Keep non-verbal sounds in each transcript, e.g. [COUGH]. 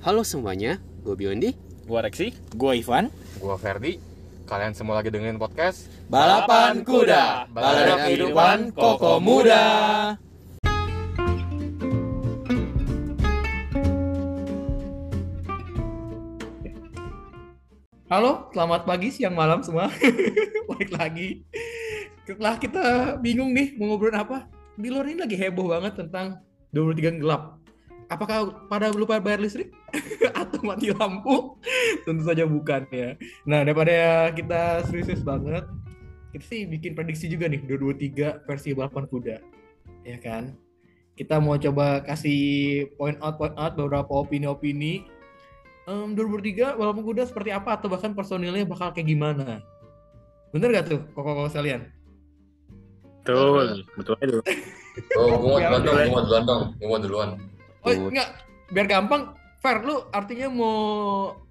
Halo semuanya, gue Biondi. Gua Reksi. Gua Ivan. Gua Ferdi. Kalian semua lagi dengerin podcast Balapan kuda, balada kehidupan koko muda. Halo, selamat pagi, siang, malam semua. [LAUGHS] Balik lagi. Setelah kita bingung nih mau ngobrolin apa, di luar ini lagi heboh banget tentang 23 gelap. Apakah pada lupa bayar listrik [LAUGHS] atau mati lampu? Tentu saja bukan ya. Nah, daripada kita serius banget, kita sih bikin prediksi juga nih 223 versi balapan kuda. Ya kan? Kita mau coba kasih point out point out beberapa opini-opini. Um, 2003 balapan kuda seperti apa atau bahkan personilnya bakal kayak gimana? Bener gak tuh koko-koko sekalian? Betul, betul aja dulu. Oh, mau [LAUGHS] duluan dong, gua mau duluan dong, gua mau duluan. Oh enggak, biar gampang. Fair, lu artinya mau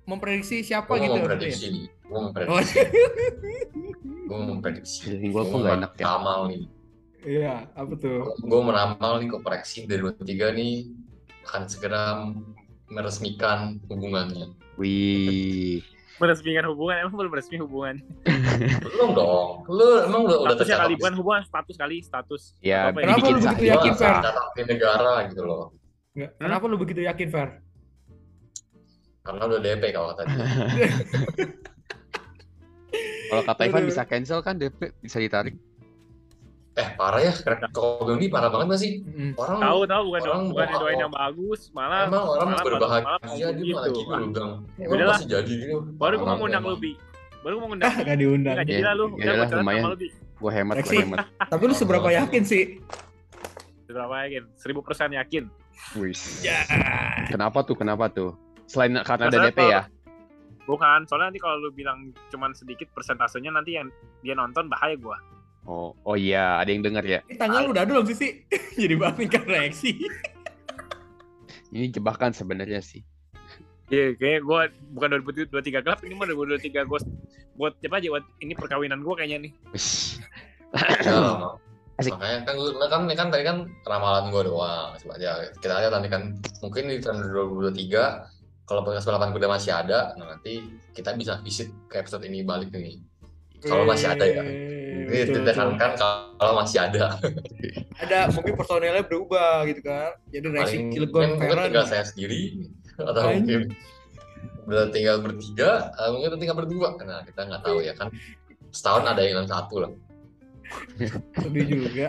memprediksi siapa Gua gitu? mau maksudnya? memprediksi nih, gua mau Oh, memprediksi, mau memprediksi. Jadi gua kok enak ya. meramal nih, iya, apa tuh? gua meramal nih koreksi dari 23 nih akan segera meresmikan hubungannya. Wih, Meresmikan hubungan, emang belum resmi hubungan. Belum dong, lu emang lu udah Status ya tercatat kali, bukan hubungan, status kali, status. Ya, Apa Kenapa Dibikin lu begitu yakin, Fer? negara gitu loh. Enggak. Kenapa lu begitu yakin, Fer? Karena udah DP kalau kata dia. [LAUGHS] kalau kata Ivan bisa cancel kan DP bisa ditarik. Eh parah ya, kalau ini parah banget gak sih? Orang Tahu tahu bukan Orang bukan doain yang bagus, malah emang orang malah berbahagia malah dia malah gitu. gitu loh Gang. Udah Emang lah. masih jadi gitu. Baru gua mau ngundang lu, emang. Bi. Baru gua mau ngundang. [LAUGHS] Gak diundang. Enggak jadi Ya, lah lu. ya Udah udah, gua curhat lumayan. Gue hemat, gue hemat. Tapi lu seberapa yakin sih? Berapa yakin? Seribu persen yakin. Wih. Ya. Kenapa tuh? Kenapa tuh? Selain karena ada DP kalau- ya? Bukan, soalnya nanti kalau lu bilang cuman sedikit persentasenya nanti yang dia nonton bahaya gua. Oh, oh iya, ada yang denger ya. Ini tanggal lu udah ada belum sih sih? [LAUGHS] Jadi kan reaksi. [LAUGHS] Ini jebakan sebenarnya sih. Iya, kayaknya gua bukan 2023 gelap, ini mah 2023 gua buat apa aja buat ini perkawinan gua kayaknya nih. Ya. Asik. Makanya kan gue kan kan tadi kan ramalan gue doang. Coba aja kita lihat nanti kan mungkin di tahun 2023 kalau podcast balapan kuda masih ada, nah nanti kita bisa visit ke episode ini balik nih. Kalau masih ada ya. Ini ditekankan kalau masih ada. [LAUGHS] Ada mungkin personelnya berubah gitu kan. Jadi reaksi Paling Cilegon mungkin, tinggal saya sendiri atau mungkin udah tinggal bertiga, mungkin tinggal berdua. Nah kita nggak tahu ya kan. Setahun ada yang hilang satu lah. [LAUGHS] Sedih juga.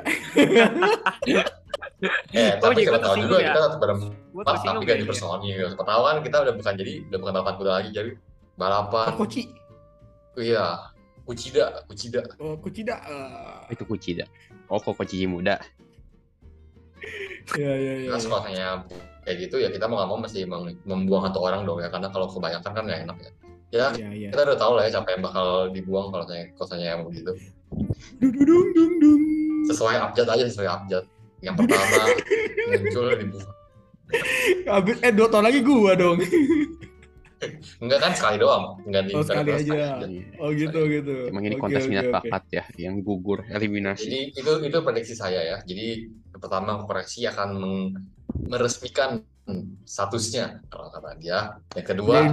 Eh, Oh, tapi siapa tahu juga ya? kita tetap berempat Gua tapi ganti kayaknya. personil. Siapa tahu kan kita udah bukan jadi udah bukan balapan kuda lagi jadi balapan. Koci. Iya, Kucida, Kucida. Oh, Kucida. eh. Itu kuci dah. Oh, kok kuci muda. Iya, iya, iya. Terus kalau misalnya kayak gitu ya kita mau nggak mau mesti mem- membuang satu orang dong ya karena kalau kebanyakan kan nggak enak ya. Ya Iya, iya. kita udah tahu lah ya siapa yang bakal dibuang kalau saya kalau saya yang begitu. Dung, dung, dung, dung. Sesuai abjad aja sesuai abjad. Yang pertama [LAUGHS] muncul dibuang. Abis, eh dua tahun lagi gua dong. Enggak kan sekali doang, ganti Oh, sekali aja. sekali Oh gitu gitu. Emang ini kontes oke, minat oke. bakat ya, yang gugur eliminasi. Jadi itu itu prediksi saya ya. Jadi pertama koreksi akan meng- meresmikan statusnya kalau kata dia. Yang kedua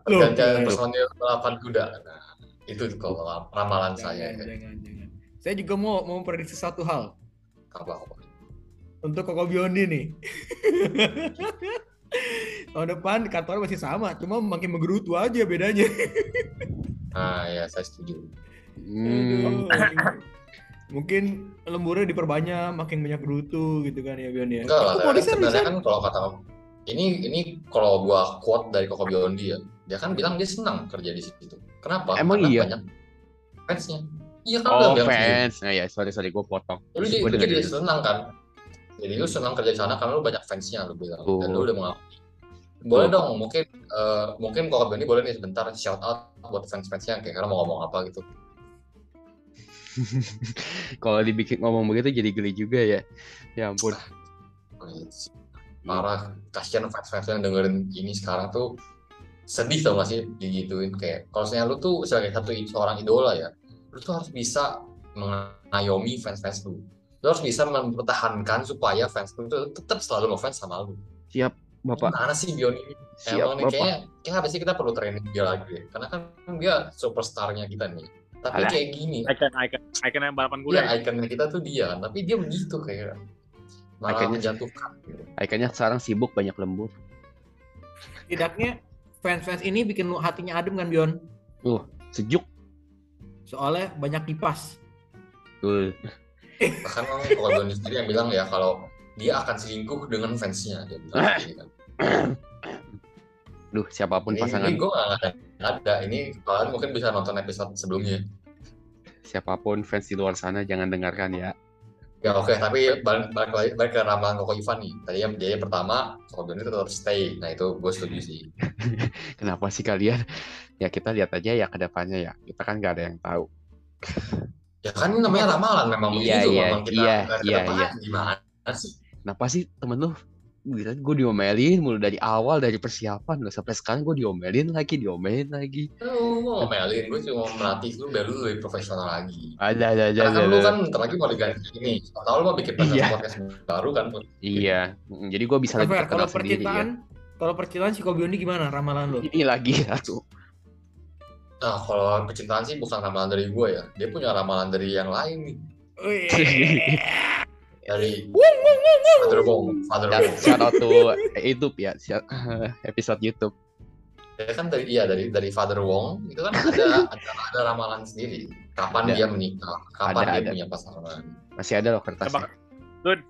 pergantian personil balapan kuda. Nah, itu kalau ramalan saya. Jangan, jangan, jangan. Saya juga mau mau prediksi satu hal Apa apa? untuk Koko Biondi nih. [LAUGHS] Tahun depan kantor masih sama, cuma makin menggerutu aja bedanya. Nah, ya saya setuju. Hmm. Mungkin lemburnya diperbanyak, makin banyak gerutu gitu kan ya Bion ya. Enggak lah, Aku saya mau kan sebenarnya kan kalau kata ini ini kalau gua quote dari Koko Biondi ya, dia kan bilang dia senang kerja di situ. Kenapa? Emang Karena iya? banyak fansnya. Iya kan Oh, fans. Nah, ya, sorry, sorry, gue potong. Lu jadi, gua jadi senang kan? Jadi lu senang kerja di sana karena lu banyak fansnya lu bilang. Dan Oh. lu udah mengakui. Boleh Oh. dong, mungkin eh, mungkin Koko Biondi boleh nih sebentar shout out buat fans-fansnya kayak karena mau ngomong apa gitu. [LAUGHS] Kalau dibikin ngomong begitu jadi geli juga ya. Ya ampun. Parah, kasihan fans-fans yang dengerin ini sekarang tuh sedih tau gak sih digituin kayak kalau misalnya lu tuh sebagai satu seorang idola ya lu tuh harus bisa mengayomi fans-fans lu lu harus bisa mempertahankan supaya fans lu tuh tetap selalu ngefans sama lu Bapak Mana sih Bion ini? siap Emang nih Bapak. kayaknya, kayaknya habis ini kita perlu training dia lagi deh. Karena kan dia superstarnya kita nih. Tapi Alah. kayak gini, Icon icon icon yang balapan kuda. dia ya? ikonnya kita tuh dia kan. Tapi dia begitu kayak malah Ikonnya- menjatuhkan. Gitu. Ikannya sekarang sibuk banyak lembur. Tidaknya fans-fans ini bikin lu hatinya adem kan Bion? Sejuk. Soalnya banyak kipas. Tuh. Bahkan kalau Bion sendiri yang bilang ya kalau dia akan selingkuh dengan fansnya. Dia bilang gitu kan. [COUGHS] Duh, siapa pun Ini, pasangan ini gue nggak ada, nggak ada. Ini kalian mungkin bisa nonton episode sebelumnya. siapa pun fans di luar sana jangan dengarkan ya. Ya oke, tapi balik, balik, balik ke ramalan Koko Ivan nih. Tadi yang jadi pertama, Koko itu tetap stay. Nah itu gue setuju sih. [LAUGHS] Kenapa sih kalian? Ya kita lihat aja ya ke depannya ya. Kita kan nggak ada yang tahu. Ya kan ini namanya ramalan memang Iya, begitu. iya, memang kita iya, iya, iya. Gimana sih? Kenapa sih temen lu? Gila, gue diomelin mulu dari awal dari persiapan loh sampai sekarang gue diomelin lagi diomelin lagi. Mau ngomelin, gue cuma melatih lu biar lu lebih profesional lagi. Ada ada ada. Karena kan ada, lu kan bentar lagi mau diganti ini. Tahu lu mau bikin podcast, Iya. podcast baru kan? Iya, Mm, jadi gue bisa lebih Fer, terkenal kalau sendiri ya. percintaan, kalau percintaan si Kobiondi gimana ramalan lu? Ini lagi satu. Nah kalau percintaan sih bukan ramalan dari gue ya. Dia punya ramalan dari yang lain nih. [LAUGHS] Dari Father Wong. Father Dan Wong. shout out to [LAUGHS] YouTube ya, [LAUGHS] episode YouTube. Ya kan dari iya dari dari Father Wong itu kan ada [LAUGHS] ada, ada ramalan sendiri. Kapan Ada. dia menikah, kapan Ada, dia ada. punya pasangan. Masih ada loh kertasnya. Bakal, Dun,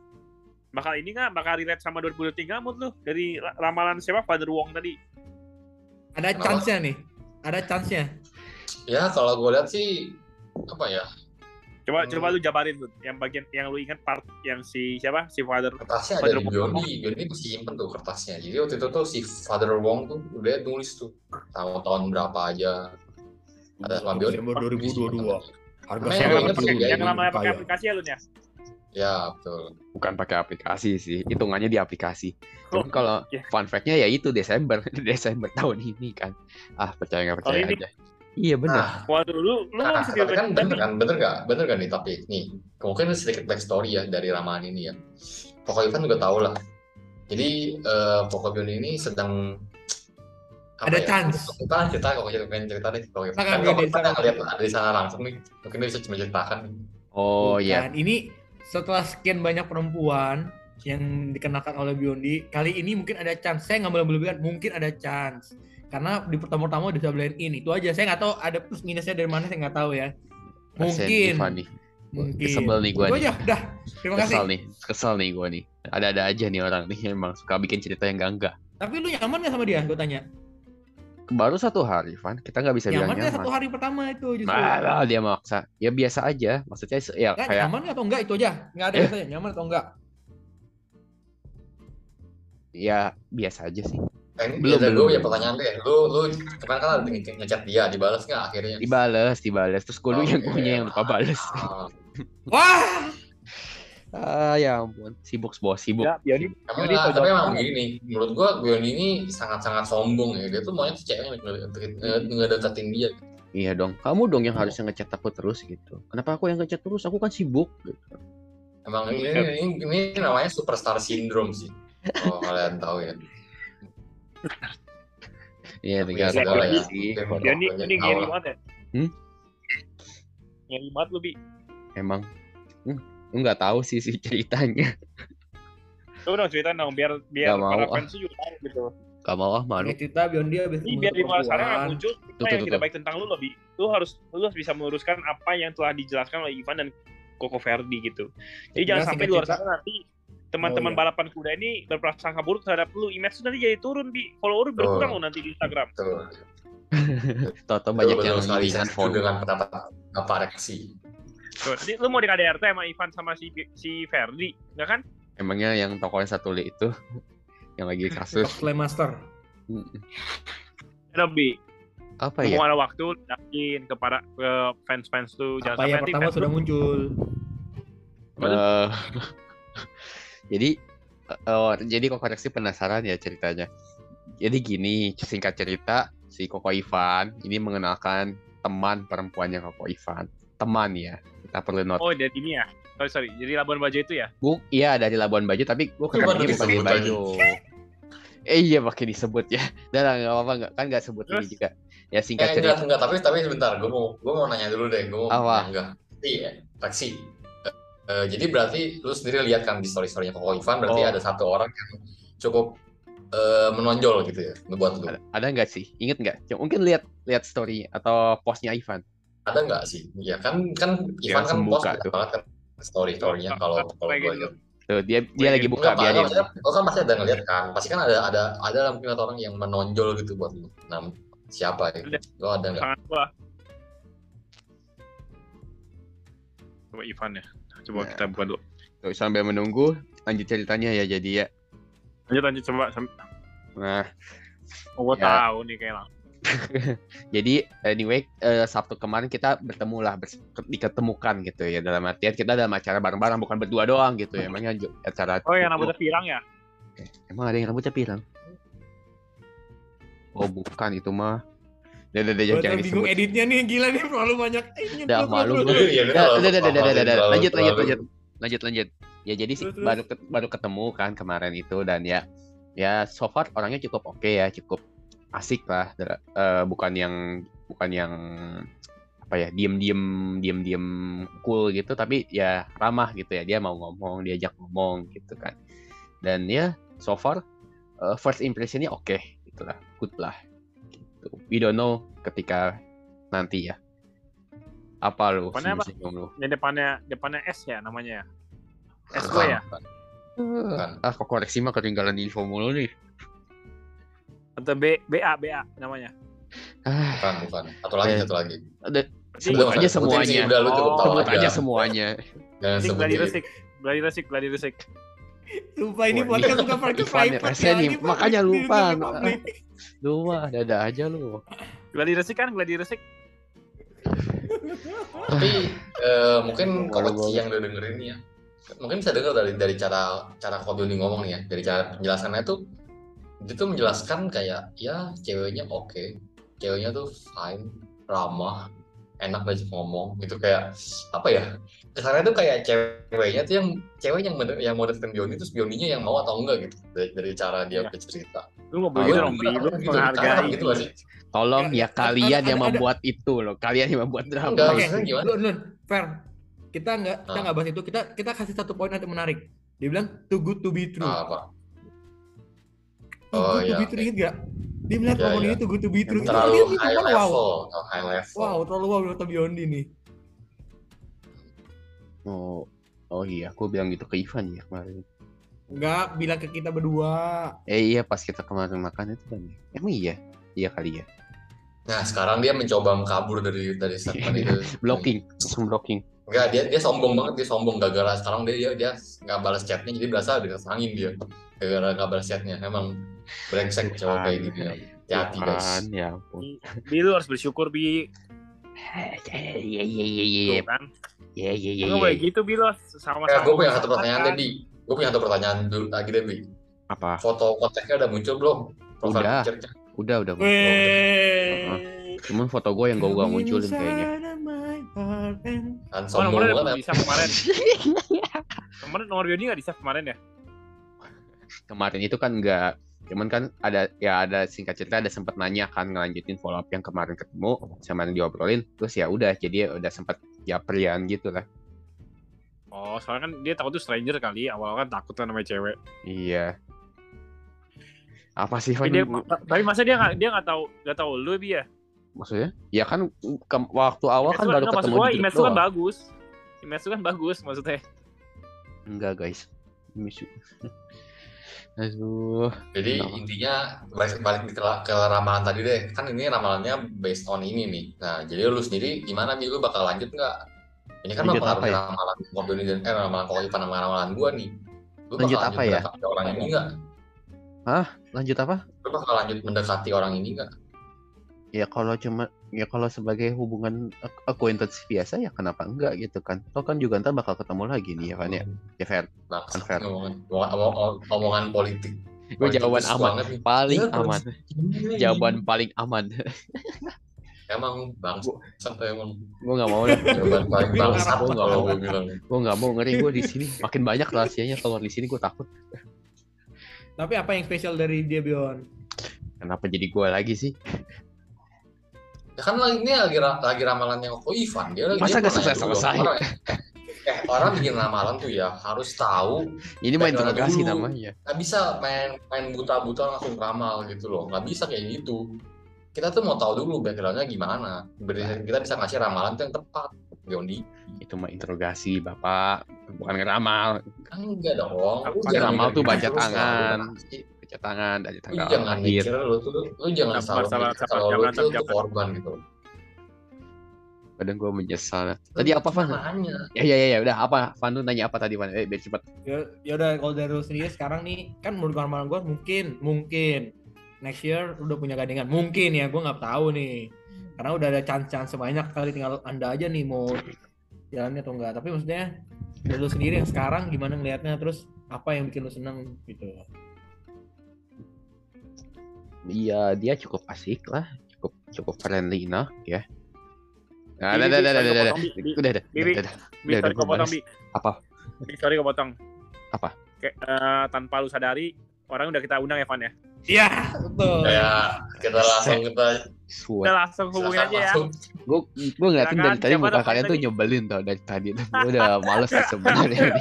bakal ini nggak bakal relate sama 2023 mood lu dari ra- ramalan siapa Father Wong tadi? Ada Kenapa? chance-nya nih. Ada chance-nya. Ya kalau gue lihat sih apa ya Coba Hmm. coba lu jabarin tuh yang bagian yang lu ingat part yang si siapa si Father kertasnya Father ada di Wong. Biondi, Biondi masih simpen tuh kertasnya. Jadi waktu itu tuh si Father Wong tuh udah nulis tuh tahun-tahun berapa aja. Ada sama Biondi. Desember 2022. Harga Namanya yang lama pakai sih, yang jadi lama pakai kaya. aplikasi ya lu ya? Ya betul. Bukan pakai aplikasi sih, hitungannya di aplikasi. Cuman Oh, kalau oke. fun fact-nya ya itu Desember, [LAUGHS] Desember tahun ini kan. Ah percaya nggak percaya aja. Iya benar. Nah, Waduh lu lu Nah, nggak bisa tapi kan bener kan, bener gak? Bener gak nih tapi nih, mungkin sedikit backstory ya dari ramalan ini ya. Pokok Ivan juga tahu lah. Jadi eh Pokok Bion ini sedang apa Ada ya? chance. Kita cerita kok cerita pengen cerita deh Pokok Ivan. Silakan, Kan silakan. yang lihat ada di sana langsung nih. Mungkin dia bisa cuma ceritakan. Oh iya. Ini setelah sekian banyak perempuan yang dikenalkan oleh Biondi, kali ini mungkin ada chance. Saya nggak melebih-lebihkan, mungkin ada chance. Karena di pertama-tama udah bisa blend in itu aja. Saya nggak tahu ada plus minusnya dari mana saya nggak tahu ya. Mungkin. Mungkin. Sebel nih Itu nih. aja, dah. Terima kasih. Kesel nih, kesel nih gue nih. Ada-ada aja nih orang nih emang suka bikin cerita yang enggak Tapi lu nyaman gak sama dia? Gue tanya. Baru satu hari, Van. Kita nggak bisa nyaman gak nyaman. satu hari pertama itu justru? Malah dia maksa. Ya biasa aja. Maksudnya ya Nggak, kayak nyaman gak atau enggak itu aja? Nggak ada Eh. nyaman atau enggak? ya biasa aja sih. Nah, ini Belum, belum, belum, gue ya pertanyaan deh. Lu lu kemarin kan ada nge- ngechat dia, dibalas nggak akhirnya? Dibales, dibales. Terus gue yang Oke. punya yang lupa bales. Ah, [LAUGHS] Wah! Ah ya ampun, sibuk bos, sibuk. Ya, Bioni. Emang nggak, kok tapi emang begini menurut gua Bion ini sangat-sangat sombong ya. Dia tuh maunya tuh cewek yang ngedeketin- nge- ngedeketin dia. Iya dong, kamu dong yang harusnya ngechat aku terus gitu. Kenapa aku yang ngechat terus? Aku kan sibuk. Gitu. Emang ini, ini, ini namanya superstar syndrome sih. Kalau kalian tahu ya. Iya, ya sudah lah ya. ini tahu ngeri banget ya. Hmm? Ngeri banget lu, Bi. Emang, hmm, lu nggak tahu sih si ceritanya. Coba dong ceritain dong biar biar Nggak mau, para ah. fans tuh juga tahu gitu. Gak mau ah malu. Ini cerita Biondi habis Ini ketemu biar di luar sana nggak muncul tuh, yang tuh, tidak tuh. baik tentang lu loh, Bi. Lu harus lu harus bisa meluruskan apa yang telah dijelaskan oleh Ivan dan Koko Verdi gitu. Jadi Ya, jangan sampai di luar sana nanti teman-teman Oh, iya. balapan kuda ini berprasangka buruk terhadap lu. Image lu nanti jadi turun, Bi. Follower berkurang lo nanti di Instagram. Betul. [LAUGHS] Toto banyak yang setuju follow. dengan pendapat Bapak Reksi. Tuh, Nanti lu mau di KDRT sama Ivan sama si si Verdi, enggak kan? Emangnya yang tokonya satu li itu [LAUGHS] yang lagi kasus Top Slam Master. Mm, Udah, Bi. apa ya? Mau ada waktu yakin kepada ke fans-fans tuh jangan Apa sampai yang nanti pertama sudah muncul? Eh, [LAUGHS] jadi oh, jadi kok koreksi penasaran ya ceritanya. Jadi gini, singkat cerita, si Koko Ivan ini mengenalkan teman perempuannya Koko Ivan. Teman ya, kita perlu not. Oh, dari ini ya. Sorry, sorry. Jadi Labuan Bajo itu ya? Bu, iya dari Labuan Bajo, tapi gue ketemunya bukan di Bajo. Eh iya pakai disebut ya. [LAUGHS] Lah nggak apa-apa nggak kan nggak sebut ini Terus? juga. Ya singkat Eh, enggak, cerita. enggak, tapi tapi sebentar, gue mau gue mau nanya dulu deh, gue mau Apa? enggak. Iya, taksi. Eh, jadi berarti lu sendiri lihat kan di story-storynya Koko Ivan berarti Oh. ada satu orang yang cukup eh, menonjol gitu ya buat lu. Ada, ada nggak sih? Ingat nggak? Coba Mungkin lihat lihat story atau postnya Ivan. Ada nggak sih? Ya kan kan Ya, Ivan kan langsung post tuh. banget kan story-storynya kalau kalau Kayak gue gitu. lihat. Tuh dia dia lagi buka Enggak, maksudnya, lo kan pasti ada ngeliat kan, pasti kan ada ada ada mungkin ada orang yang menonjol gitu buat lu. Nah, siapa ya? Lo ada nggak? Sangat gua. Coba Ivan ya. Coba Nah. kita buka dulu. Tuh sambil menunggu lanjut ceritanya ya jadi ya. Lanjut lanjut coba. Nah, Oh, gua Ya. tahu nih kayak [LAUGHS] jadi anyway eh, Sabtu kemarin kita bertemu lah bers- diketemukan gitu ya dalam artian kita dalam acara bareng-bareng bukan berdua doang gitu ya. Emangnya acara Oh yang rambutnya pirang ya? Emang ada yang rambutnya pirang? Oh bukan itu mah. Udah, udah, udah, jangan bingung disebut. editnya nih gila nih terlalu banyak. Eh, Udah, malu. Iya, Udah, udah, udah, udah, kalau- udah, udah, terlalu- lanjut, lanjut, lanjut, lanjut, lanjut. Ya jadi sih baru baru ketemu kan kemarin itu dan ya ya so far orangnya cukup oke ya, cukup asik lah, eh, bukan yang bukan yang apa ya diem-diem diem-diem cool gitu tapi ya ramah gitu ya. Dia mau ngomong diajak ngomong gitu kan. Dan ya so far eh, first impressionnya oke gitu lah. Good lah gitu. we don't know ketika nanti ya apa lu Depannya apa? lu Ini depannya depannya S ya namanya ya. SW ya? Bukan. ah kok koreksi mah ketinggalan info mulu nih Atau B BA BA namanya. ah Bukan, bukan. Satu lagi, Eh. satu lagi. ada sebut aja sih, semuanya Udah, lu cukup tahu sebut aja. aja semuanya Jangan Resik, gladi sebutin. resik. Gladi resik, gladi resik. Sumpah ini podcast bukan pakai ya, private rese nih, ini makanya lupa. public. lu mah dada aja lu Gladi resik kan, gladi resik. Tapi eh, mungkin koreksi banget. yang lo dengerin ya, mungkin bisa dengar dari dari cara cara Kodoni ngomong nih ya, dari cara penjelasannya tuh dia tuh menjelaskan kayak ya ceweknya oke, ceweknya tuh fine, ramah, enak diajak ngomong gitu kayak apa ya kesannya tuh kayak ceweknya tuh yang cewek yang mode- yang mau deketin Bioni terus Bioninya yang mau atau enggak gitu dari, dari cara dia Iya. bercerita. Lu nggak boleh dong. Lu Gitu, karena menghargai. gitu gak sih? tolong Ya, ya kalian ada- yang ada- membuat itu loh kalian yang membuat drama Enggak, Oke, maksudnya gimana? Nun, Nun, fair. Kita nggak kita Ah. nggak bahas itu. Kita kita kasih satu poin nanti menarik. Dia bilang too good to be true. Ah, apa? Too Oh, good to iya, be true inget gak? Dia melihat ngomong iya. ini too good to be true. Itu Terlalu dia high bilang, level, wow. terlalu high level. Wow, terlalu wow Dr. Biondi nih. oh oh iya aku bilang gitu ke Ivan ya kemarin Enggak bilang ke kita berdua. eh iya pas kita kemarin makan itu kan emang iya iya kali ya Nah, sekarang dia mencoba kabur dari dari statement [LAUGHS] itu. blocking langsung blocking Enggak, dia dia sombong banget, dia sombong gara-gara sekarang dia dia dia nggak balas chatnya, jadi berasa dikerangin dia. Gara-gara nggak balas chatnya, emang brengsek cowok kayak gitu ya. Hati-hati guys. Ya ampun Bi, lu harus bersyukur, Bi. iya iya iya iya kan. iya iya iya Lu nggak boleh gitu, Bi, lo. Sama-sama. Ya, gue punya satu pertanyaan deh, Bi. Gue punya satu pertanyaan dulu lagi deh, Bi. apa Foto kontaknya udah muncul belum? Profile Udah. picture-nya. udah udah Weh. cuman foto gue yang gue gak munculin kayaknya Kan sombong nomornya banget. ya. save kemarin. Kemarin nomor Bioni nggak di save kemarin ya? kemarin itu kan enggak cuman kan ada ya ada singkat cerita ada sempat nanya kan ngelanjutin follow up yang kemarin ketemu sama yang diobrolin terus ya udah jadi udah sempat japrian gitu lah Oh, soalnya kan dia takut tuh stranger kali. Awal kan takut kan namanya cewek. iya apa sih Tapi dia, tapi masa dia nggak dia nggak tahu nggak tahu lu Bi ya? maksudnya ya kan ke- waktu awal kan baru nggak, maksud ketemu gua, di lu kan doang. bagus. Image lu kan bagus maksudnya. enggak guys Misu. [LAUGHS] aduh Jadi Kenapa? intinya balik, balik ke, ke ramalan tadi deh. Kan ini ramalannya based on ini nih. Nah, jadi lu sendiri gimana nih? Lu bakal lanjut nggak? Ini kan Lanjut mempengaruhi apa ya? ramalan ini dan eh ramalan Ivan sama ramalan gua nih. Lu Lanjut bakal apa ya? mendekati orang ini nggak? lanjut apa Lu bakal lanjut mendekati orang ini nggak? ya kalau cuma ya kalau sebagai hubungan ac- acquaintance biasa ya kenapa enggak gitu kan lo kan juga ntar bakal ketemu lagi nih ya Van ya ya Fer Bangsat, Unfair. omongan, omongan, omongan, omongan politik. gue jawaban aman paling Iya, aman jawaban paling aman [LAUGHS] Emang bangsat emang. gue nggak mau lah Jawaban paling Bilang bangsat apa? kalau gue bilang. gue nggak mau ngeri gue di sini makin banyak rahasianya kalau di sini gue takut Tapi apa yang spesial dari dia Bion? Kenapa jadi gue lagi sih? Ya kan lagi ini lagi lagi ramalannya Koko Ivan. Dia lagi Masa dia nanya dulu. selesai-selesai? Orang, eh orang bikin ramalan tuh ya harus tahu. Ini Background interogasi namanya. Nggak bisa main main buta-buta langsung ramal gitu loh. Nggak bisa kayak gitu. Kita tuh mau tahu dulu backgroundnya gimana. Biar Kita bisa ngasih ramalan tuh yang tepat. Biondi. Itu mah interogasi, Bapak. Bukan ngeramal. Kan enggak dong. Apa ramal tuh mikir baca tangan. Lu tangan dari tanggal jangan lahir. mikir lu tuh lu jangan selalu sabar, mikir sabar, kalau lu jangan, tuh, tuh jangan. korban gitu. Kadang gue menyesal. Tadi apa, Van? Makanya. Ya, ya, ya, ya. Udah, apa? Van tuh nanya apa tadi, Van? Eh, biar cepet. Ya, ya udah kalau dari lu sendiri sekarang nih kan menurut ramalan gue mungkin mungkin next year udah punya gandengan mungkin ya gue nggak tahu nih karena udah ada chance-chance sebanyak kali tinggal anda aja nih mau jalannya atau enggak tapi maksudnya dari lu sendiri yang sekarang gimana ngelihatnya terus apa yang bikin lu seneng gitu Iya, dia cukup asik lah. Cukup cukup friendly enough, ya. Nah, udah, udah, udah, udah, udah, kepotong, udah, udah, udah, udah. Udah. Apa? Sorry kau potong. Apa? Kayak eh, tanpa lu sadari, orang udah kita undang Evan ya. iya betul Kayak kita langsung kita Suat. Kita langsung hubungin aja ya. Gue gue ngeliatin dari tadi muka kalian tuh nyebelin tau dari tadi. Gue udah males sih sebenarnya.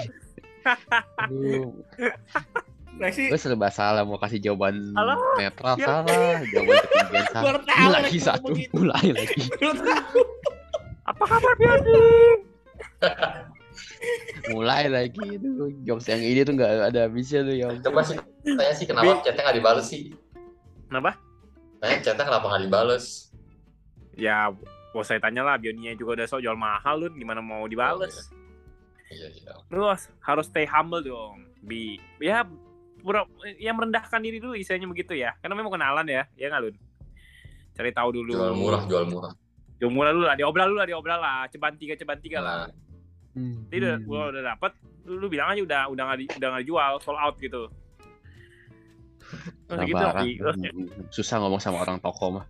[LAUGHS] Lexi Gue serba salah mau kasih jawaban Halo? netral Ya. salah, jawaban ketinggian salah. Ini tahu lagi satu, gitu. mulai lagi. Apa kabar Biadi? Mulai lagi itu jokes yang ini tuh nggak ada habisnya tuh ya. coba sih tanya sih kenapa chatnya nggak dibales sih Kenapa? tanya chatnya kenapa nggak dibales Ya, bos saya tanya lah, Bioninya juga udah sok jual mahal lu, gimana mau dibales? iya iya Lu harus- harus stay humble dong, Bi. Ya, pura, ya merendahkan diri dulu istilahnya begitu ya. Karena memang kenalan ya, ya nggak Lun? Cari tahu dulu. jual murah jual murah Jual murah dulu lah, diobral dulu lah, diobral lah. Ceban tiga, ceban tiga lah. nah, Hmm. Jadi udah, gua udah dapet, lu, lu bilang aja udah udah nggak di, udah nggak dijual, sold out gitu. Terus Nah, gitu, barang. Bi. Terus, Susah ngomong sama orang toko mah.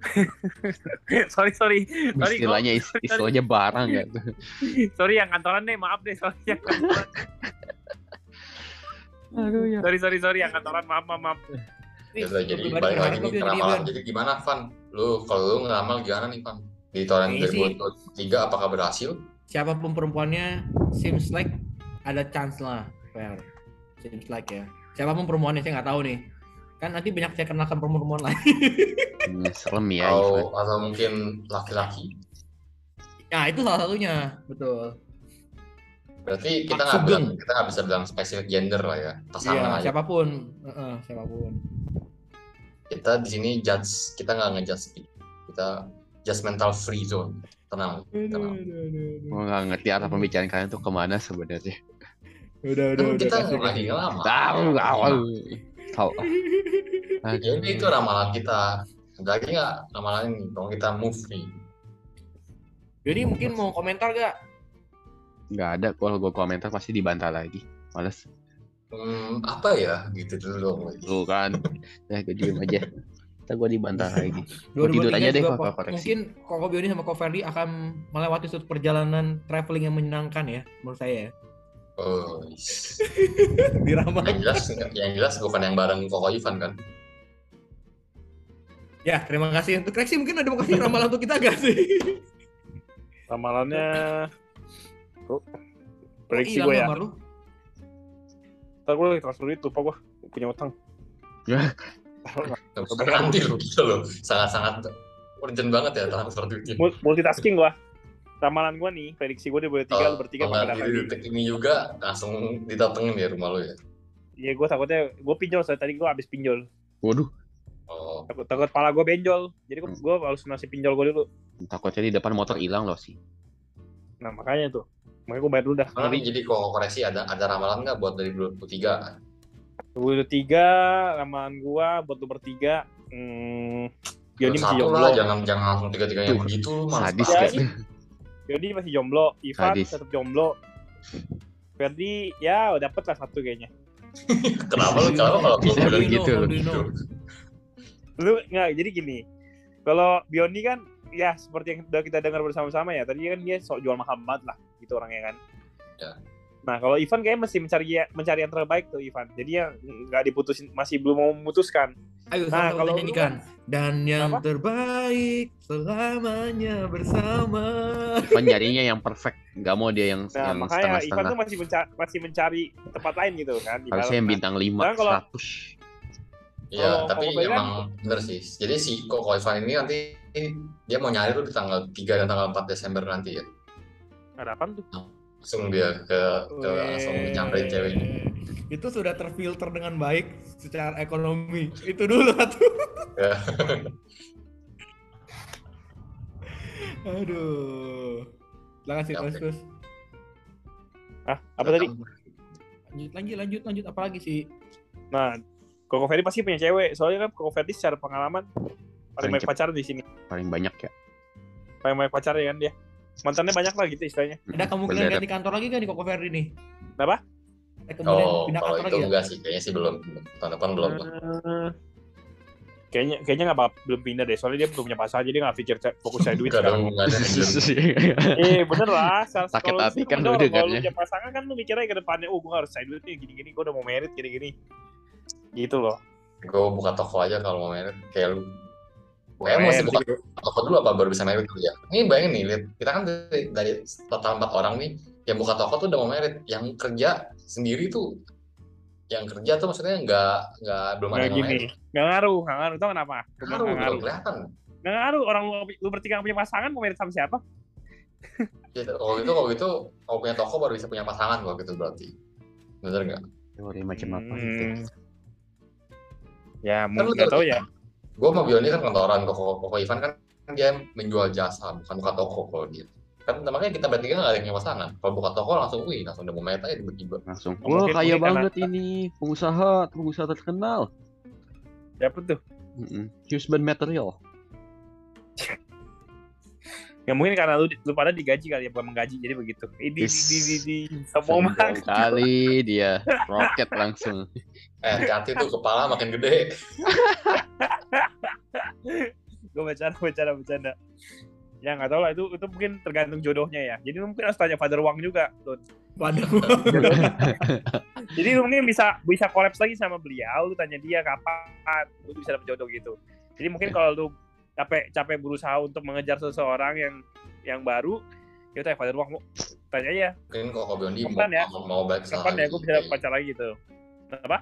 [LAUGHS] sorry sorry, sorry, Istilahnya is- istilahnya barang ya. [LAUGHS] sorry yang kantoran deh, maaf deh, sorry yang kantoran. [LAUGHS] Aduh ya. sorry sorry sorry yang kantoran, maaf maaf maaf. Nih, ya udah jadi balik lagi nih gua ke bilang ramalan gini, jadi gimana Van? Lu kalau lu ngeramal gimana nih Van? Di tahun Ini sih- 2023 apakah berhasil? Siapa pun perempuannya seems like ada chance lah fair. Seems like ya. Siapa pun perempuannya saya nggak tahu nih. Kan nanti banyak saya kenalkan perempuan-perempuan lain. Hmm, serem ya atau atau mungkin laki-laki? Nah itu salah satunya. Betul berarti kita nggak bilang kita nggak bisa bilang spesifik gender lah ya iya pasangan aja. siapa pun. Heeh, siapa pun. Kita di sini judge kita nggak ngejudge kita just mental free zone. Tenang tenang. Gue nggak ngerti arah pembicaraan kalian tuh ke mana sebenarnya. udah udah udah kita lagi lama? Tahu awal. Tahu. udah itu ramalan kita. Ada lagi nggak ramalan ini? Kalau kita move nih. Jadi mungkin mau komentar gak Nggak ada. Kalau gue komentar pasti dibantah lagi. Males. hmm, apa ya gitu dulu dong Lu kan. Ya gue diem aja. Ntar gue dibantah lagi. 2023 tidur aja deh juga kalau Ko- koreksi. mungkin Koko Bioni sama Ko Ferdi akan melewati suatu perjalanan traveling yang menyenangkan ya menurut saya ya oh [LAUGHS] yes. yang jelas yang jelas bukan yang bareng Koko Ivan kan ya terima kasih untuk Reksi mungkin ada mau kasih ramalan untuk kita gak sih Ramalannya oh, Oh, prediksi hilang gue ya. lu. Ntar gue lagi transfer duit lupa gue punya utang. Ya. nanti loh gitu loh sangat-sangat urgent banget ya transfer duitnya Mul- Multitasking gue. Ramalan gue nih, prediksi gue dia boleh tiga, lu bertiga nggak di detik ini juga langsung didatengin ya rumah lo ya Iya gue takutnya gue pinjol soalnya tadi gue habis pinjol. Waduh. oh Takut takut pala gue benjol. Jadi gue gue harus nasi pinjol gue dulu. Takutnya di depan motor hilang loh sih. Nah makanya tuh. Makanya gue bayar dulu dah. Tapi jadi kalau koreksi ada ada ramalan nggak buat dari 2023 Gue tiga, ramalan gue buat lu bertiga. Hmm, Yoni masih jomblo. lah jangan jangan langsung tiga tiganya Tuh, begitu Sadis banget. kan. Yoni masih jomblo. Ivan Sadis. tetap jomblo. Ferdi ya udah dapet lah satu kayaknya. [LAUGHS] kenapa lu kenapa kalau gue Bisa bilang begitu. You know? Lu nggak jadi gini. Kalau Bioni kan ya seperti yang udah kita dengar bersama-sama ya. Tadi kan dia sok jual mahal banget lah gitu orangnya kan. Ya. Nah kalau Ivan kayaknya mesti mencari mencari yang terbaik tuh Ivan. Jadi yang nggak diputusin masih belum mau memutuskan. Ayo Nah, kalau lu nyanyikan. Dan yang Apa? terbaik selamanya bersama. Ivan nyarinya yang perfect, nggak mau dia yang Nah yang makanya Ivan setengah-setengah. tuh masih mencari, masih mencari tempat lain gitu kan. di Harusnya yang bintang 5, Sekarang kalau- 100. Iya, Kalau- tapi kalau Ivan- emang bener sih. Jadi si Koko Ivan ini nanti dia mau nyari tuh di tanggal 3 dan tanggal 4 Desember nanti ya. Ada apaan tuh? Langsung dia ke ke langsung nyamperin cewek ini. Itu sudah terfilter dengan baik secara ekonomi. Itu dulu tuh. Ya. [LAUGHS] Aduh. Silakan sih Ya, terus oke. terus. Ah apa tadi? Lanjut lanjut lanjut lanjut apa lagi sih? Nah Koko Ferdi pasti punya cewek. Soalnya kan Koko Ferdi secara pengalaman paling Paling banyak pacaran di sini. Paling banyak ya. Paling banyak pacar ya kan dia. Mantannya banyak lah gitu istilahnya. Ada kemungkinan Berderet. ganti kantor lagi kan di Koko Ferdi nih? Kenapa? Ada kemungkinan Oh, pindah kalau kantor itu lagi ya? enggak sih, kayaknya sih belum. Tahun depan belum. Eh, kayaknya kayaknya nggak belum pindah deh. Soalnya dia belum punya pasangan jadi nggak pikir fokus cari duit sekarang. Eh bener lah. Sakit kalau hati lu kan lu Kalau lu dengarnya. punya pasangan kan lu mikirnya ke depannya, oh gue harus cari duit nih gini-gini, gue udah mau merit gini-gini. Gitu loh. gue buka toko aja kalau mau merit kayak lu. Kayak mesti buka toko dulu apa baru bisa merit dulu ya. Ini bayangin nih, lihat kita kan dari, dari total empat orang nih yang buka toko tuh udah mau merit, yang kerja sendiri tuh yang kerja tuh maksudnya nggak nggak belum ada Nggak yang gini. Nggak ngaruh, nggak ngaruh. Tau kenapa? Ngaruh, ngaruh. kelihatan. Nggak ngaruh. Orang lu, lu bertiga punya pasangan mau merit sama siapa? Gitu. Kalau gitu, kalau gitu, kalau punya toko baru bisa punya pasangan kalau gitu berarti. Bener nggak? Teori macam apa Hmm. gitu. Ya, Kan mungkin nggak tahu tahu ya. Gue sama Bioni kan kantoran, koko, koko Ivan kan dia menjual jasa, bukan buka toko kalau dia. Kan makanya kita bertiga nggak ada yang punya pasangan. Kalau buka toko langsung, wih, langsung udah mau aja tiba-tiba. Langsung, Oh, wah mungkin- kaya mungkin karena- banget ini, pengusaha, pengusaha terkenal. Siapa tuh? Mm-mm. Husband material. [LAUGHS] Ya mungkin karena lu, lu pada digaji kali ya, bukan menggaji, jadi begitu. Ini di, di, di, di, sombong Sombong banget. kali dia roket langsung. Eh, hati tuh kepala makin gede. [LAUGHS] Gue bercanda, bercanda, bercanda. Ya nggak tahu lah itu itu mungkin tergantung jodohnya ya. Jadi mungkin harus tanya Father Wang juga, Lun. [LAUGHS] Waduh. Jadi lu mungkin bisa bisa kolaps lagi sama beliau, lu tanya dia kapan lu bisa dapet jodoh gitu. Jadi mungkin kalau lu capek capek berusaha untuk mengejar seseorang yang yang baru, ya tanya Father Wang, tanya aja Mungkin koko Biondi mau, Kapan ya? mau, mau balik ke sana kapan ya lagi. gue bisa pacar lagi gitu. Apa?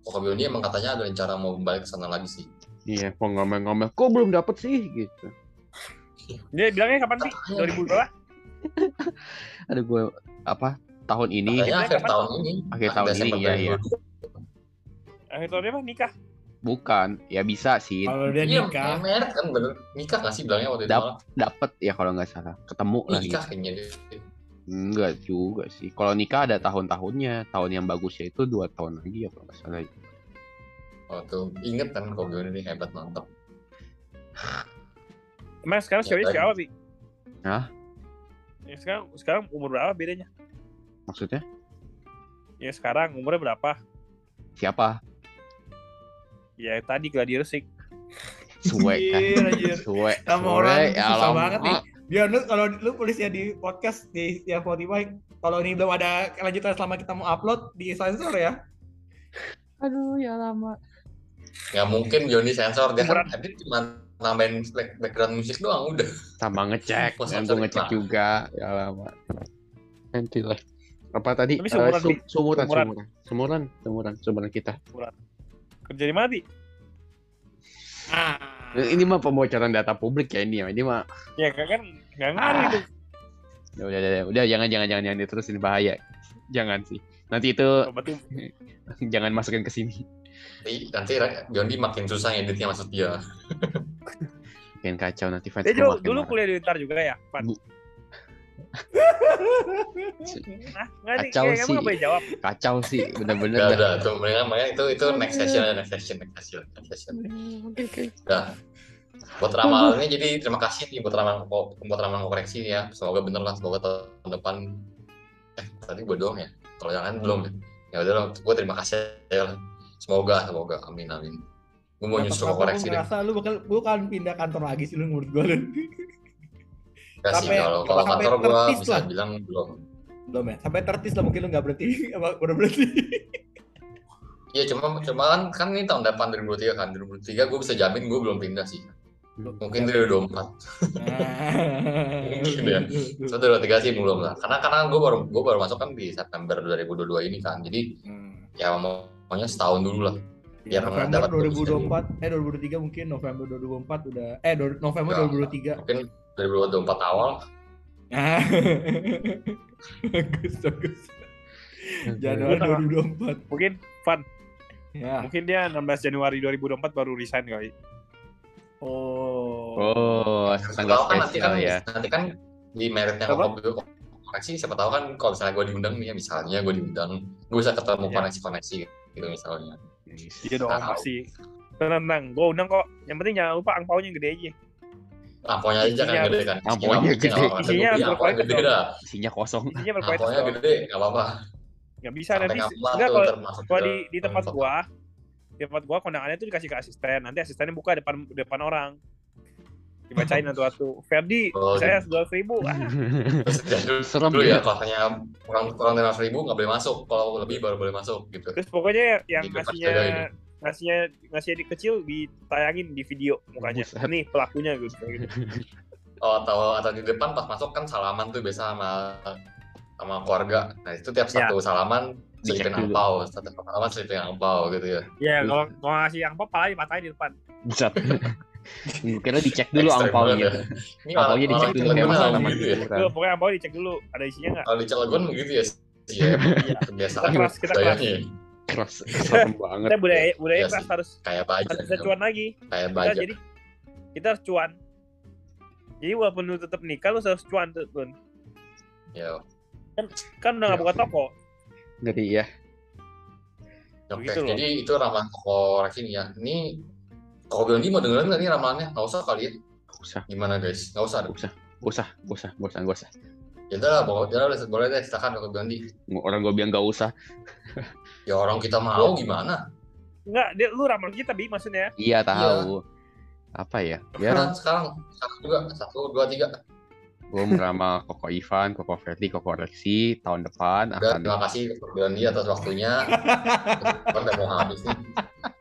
Koko Biondi emang katanya ada rencana mau balik ke sana lagi sih. Iya, kok ngomel-ngomel, kok belum dapet sih gitu. Dia bilangnya kapan sih? 2000 berapa? [LAUGHS] Ada gue apa tahun ini Katanya akhir kapan? tahun ini. Akhir tahun Desember ini, iya, iya. 2022. Akhir tahun apa? Nikah. Bukan, ya bisa sih Kalau dia Iya, nikah, merit kan bener. Nikah nggak sih bilangnya waktu itu Dap- malah. dapet ya kalau nggak salah ketemu lah Nikah gitu. kayaknya dia. Enggak juga sih. Kalau nikah ada tahun-tahunnya, tahun yang bagusnya itu dua tahun lagi ya kalau nggak salah. Waktu inget kan koko Biondi ini hebat mantap. Emang sekarang Ya, ceweknya tadi. siapa, Bi? Hah? Ya, sekarang sekarang umur berapa bedanya? Maksudnya Ya sekarang umurnya berapa? siapa? Ya tadi Gladiator Sik. Suwe kan. Suwe. Sama orang ya susah lama. banget nih. Biar lu kalau lu tulis ya di podcast di ya Spotify, kalau ini belum ada kelanjutan selama kita mau upload di sensor ya. Aduh, ya lama. Nggak mungkin Biondi sensor dia kan edit cuma nambahin back- background musik doang udah. Sama ngecek, dan gue ngecek iklan. juga. Ya lama. Nanti lah. Apa tadi? Tapi Eh, seumuran, su- Bi. sumuran, Seumuran. sumuran, sumuran, sumuran, sumuran kita. Kerja di mana, Bi? Ah. Eh, Ini mah pembocoran data publik ya ini ya. Ini mah Ya kan kan nggak ngaruh itu. udah udah udah, udah jangan jangan jangan jangan diterusin bahaya. Jangan sih. Nanti itu Berarti [LAUGHS] jangan masukin ke sini. Nanti, nanti Biondi makin susah editnya maksud dia. Bikin kacau nanti fans dia gue dulu, makin dulu marah. kuliah di Untar juga ya, Pan? Bu- nih, Kacau sih. jawab. Kacau sih, bener-bener Gak dah. ada tuh mendingan makanya itu itu next session next session next session next session. Udah. Buat ramalannya jadi terima kasih nih buat ramalan buat ramalan koreksi ya. Semoga bener lah semoga tahun depan eh tadi gue doang ya. Kalau jangan belum ya. Ya udah lah, gue terima kasih ya. Semoga semoga amin amin. Gue mau nyusul ke koreksi deh. ngerasa lu bakal lu kan pindah kantor lagi sih lu menurut gue lu. Gak sih sampai- kalau kalau sampai kantor gue bisa lah. bilang belum. Belum ya? Sampai tertis lah mungkin lu nggak berhenti. [LAUGHS] Udah berhenti? Iya cuma cuma kan kan ini tahun depan 2023 kan 2023 gue bisa jamin gue belum pindah sih mungkin 2024 Mungkin [LAUGHS] ya. so 2023 sih belum lah karena karena gue baru gue baru masuk kan di September 2022 ini kan jadi Hmm. ya mau maunya setahun dulu lah Ya, Ya, November dapat 2024, eh 2023 mungkin November 2024 udah eh November Enggak. 2023. mungkin 2024 awal Ah. [LAUGHS] bagus bagus. Januari 2024. Mungkin Van, Ya. mungkin dia 16 Januari 2024 baru resign kali. Oh. Oh, siapa tanggal tahu kan nanti kan spesial ya. nanti kan di meritnya kopi koneksi siapa tahu kan kalau misalnya gue diundang nih ya misalnya gue diundang gue bisa ketemu Iya. koneksi-koneksi gitu misalnya Iya dong, pasti. Tenang, tenang. Gue undang kok. Yang penting jangan lupa angpaunya gede aja. Amponya aja Isinya- gede kan. Amponya Isinya gede. Isinya gede dah. Isinya kosong. Isinya berkualitas amponya gede. Nggak apa-apa. Nggak bisa sampai nanti. nggak Enggak kalau di di tempat gua di tempat gua kondangannya tuh dikasih ke asisten. Nanti asistennya buka depan depan orang. Dibacain [LAUGHS] satu-satu. Ferdi Oh, saya dua ribu. Ah, ya [LAUGHS] Serem dulu ya. ya. kalau hanya kurang kurang dari ratus ribu nggak boleh masuk. Kalau lebih baru boleh masuk gitu. Terus pokoknya yang ngasihnya jaga ini. Ngasihnya ngasihnya di kecil ditayangin di video mukanya Buset. nih pelakunya gitu, gitu. [LAUGHS] oh atau atau di depan pas masuk kan salaman tuh biasa sama sama keluarga nah itu tiap Ya. satu salaman Dicek selipin angpau satu salaman selipin angpau gitu ya ya kalau kalau ngasih yang apa paling dipatahin di depan Buset. [LAUGHS] Kira dicek dulu angpaunya. ya. Ini Angpaunya dicek dulu kayak memang salaman gitu ya. gitu kan. Pokoknya angpau dicek dulu ada isinya nggak Kalau di Cilegon begitu ya. sih ya. [LAUGHS] Iya. Kebiasaan Kita keras, kita keras. Keras, [LAUGHS] serem banget. kita budaya budaya Iya keras sih. harus Kayak bajak. harus bisa cuan lagi Kayak kita bajak. jadi kita harus cuan jadi walaupun lu tetap nikah lu harus cuan tuh Bun. Ya. kan udah nggak buka toko Ngeri ya. Oke, Begitu loh. jadi itu ramalan toko koreksi nih ya. Ini Koko Biondi mau dengerin nggak nih ramalannya? Nggak usah kali ya. Gak usah, Gimana guys? Nggak usah. gak usah. Gak usah, gak usah, gak usah, gak usah. Ya udah lah, boleh, ya deh silakan Koko Biondi. Orang gue bilang gak usah. [LAUGHS] Ya orang kita mau gimana? Enggak, dia lu ramalan kita bi maksudnya. Iya tahu. Apa ya? Ya, Sekarang, sekarang satu juga, satu dua tiga. gue meramal Koko Ivan, Koko Ferdi, Koko Reksi tahun depan Udah, akan terima kasih Koko Biondi atas waktunya. Kan udah mau habis nih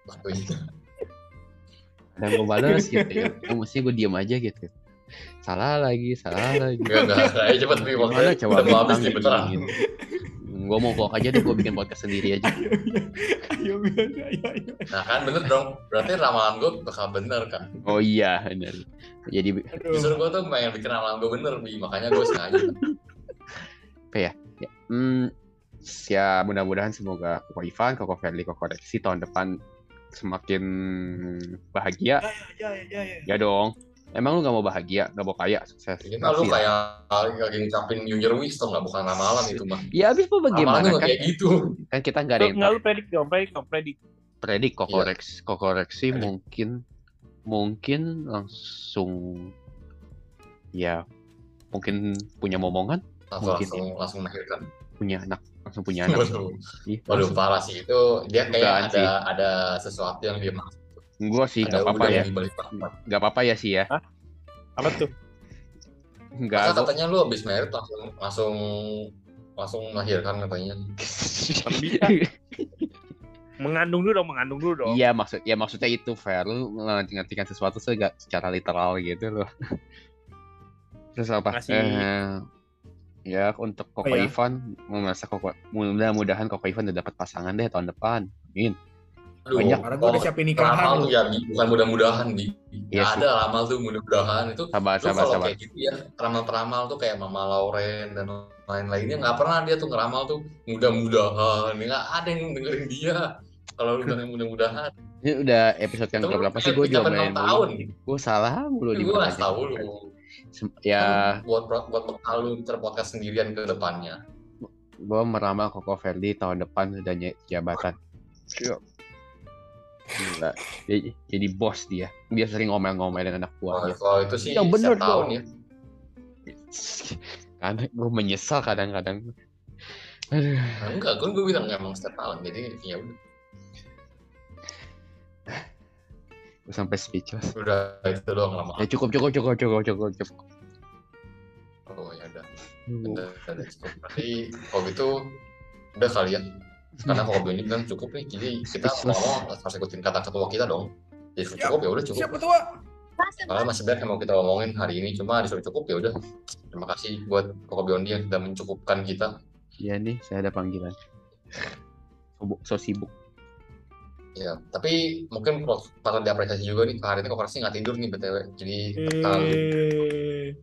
waktunya. ada gue balas gitu ya. Mestinya gue diem aja gitu. Salah lagi, salah lagi. Enggak, enggak. Ayo cepet nih Gimana waktunya. coba Udah habis nih beneran. Gue mau vlog aja deh, gue bikin podcast sendiri aja. Ayo ayo ayo ayo. Nah kan bener dong. Berarti ramalan gue bakal bener kan. Oh iya, benar. Jadi Justru gue tuh pengen bikin ramalan gue bener, Bi. Makanya gue sengaja. ya, hmm, ya mudah-mudahan semoga Koko Ivan, Koko Ferdi, Koko Reksi tahun depan semakin bahagia. Ya ya ya ya. Ya dong. Emang lu gak mau bahagia, gak mau kaya, sukses? Ini mah lu Pasti kayak lagi ngucapin New Year wish tau nggak? Bukan ramalan itu mah. Ya abis mau Ramalan bagaimana nggak kan? kayak gitu. Kan kita nggak ada yang enggak lu predik dong, predik dong, predik. predik Iya. kokorex kokoreksi Predik. mungkin mungkin langsung ya mungkin punya momongan Langsung Mungkin. langsung langsung melahirkan. punya anak langsung punya anak Waduh, Ih, waduh parah sih itu. Dia kayak ada sih. ada sesuatu yang dia maksud. Gua sih nggak apa-apa ya. nggak apa-apa ya sih ya. Apa tuh? nggak Masa katanya lu habis merit langsung langsung langsung melahirkan katanya. Mengandung dulu dong, mengandung dulu dong. iya maksud ya maksudnya itu fair lu ngertikan sesuatu sih nggak secara literal gitu loh [LAUGHS] terus apa? Masih- Eh, ya untuk Koko Oh, ya? Ivan mau merasa Koko mudah-mudahan Koko Ivan udah dapat pasangan deh tahun depan. Amin Aduh, Banyak. Karena gue udah siapin ramal nikahan. tuh ya, bukan mudah-mudahan di. Iya Nggak sih. ada ramal tuh mudah-mudahan itu. sabar Lu sabar kalau sabar kayak gitu ya, ramal-ramal tuh kayak Mama Lauren dan lain-lainnya nggak pernah dia tuh ngeramal tuh mudah-mudahan. Nggak ada yang dengerin dia. Kalau lu udah yang mudah-mudahan, Ini udah episode yang berapa sih udah gue juga main enam tahun. Gue salah mulu di gue tahu lu. Ya, Kan buat buat bekal lu terpodcast sendirian ke depannya. gue meramal Koko Verdi tahun depan udah nye- jabatan. Gila. Jadi, jadi bos dia. Dia sering ngomel-ngomelin anak Wah, buahnya. kalau itu sih Yang bener tahun dong. ya. [LAUGHS] Kadang gue menyesal kadang-kadang. Aduh. Nah, enggak, kan gue bilang emang setiap tahun. Jadi ya udah, Gue sampai speechless. udah itu doang lama. Ya cukup, cukup, cukup, cukup, cukup, cukup. Oh ya udah. Udah, udah cukup. Berarti kalau gitu udah kali ya. Karena kalau ini bilang cukup nih, jadi kita mau harus ikutin kata ketua kita dong. Jadi cukup ya udah cukup. Siap ketua. Karena masih banyak yang mau kita omongin hari ini, cuma disuruh cukup ya udah. Terima kasih buat Koko Biondi yang sudah mencukupkan kita. Iya nih, saya ada panggilan. So, so sibuk. Ya, tapi mungkin patut diapresiasi juga nih hari ini Koko Rasi nggak tidur nih btw. Jadi tangan Eh.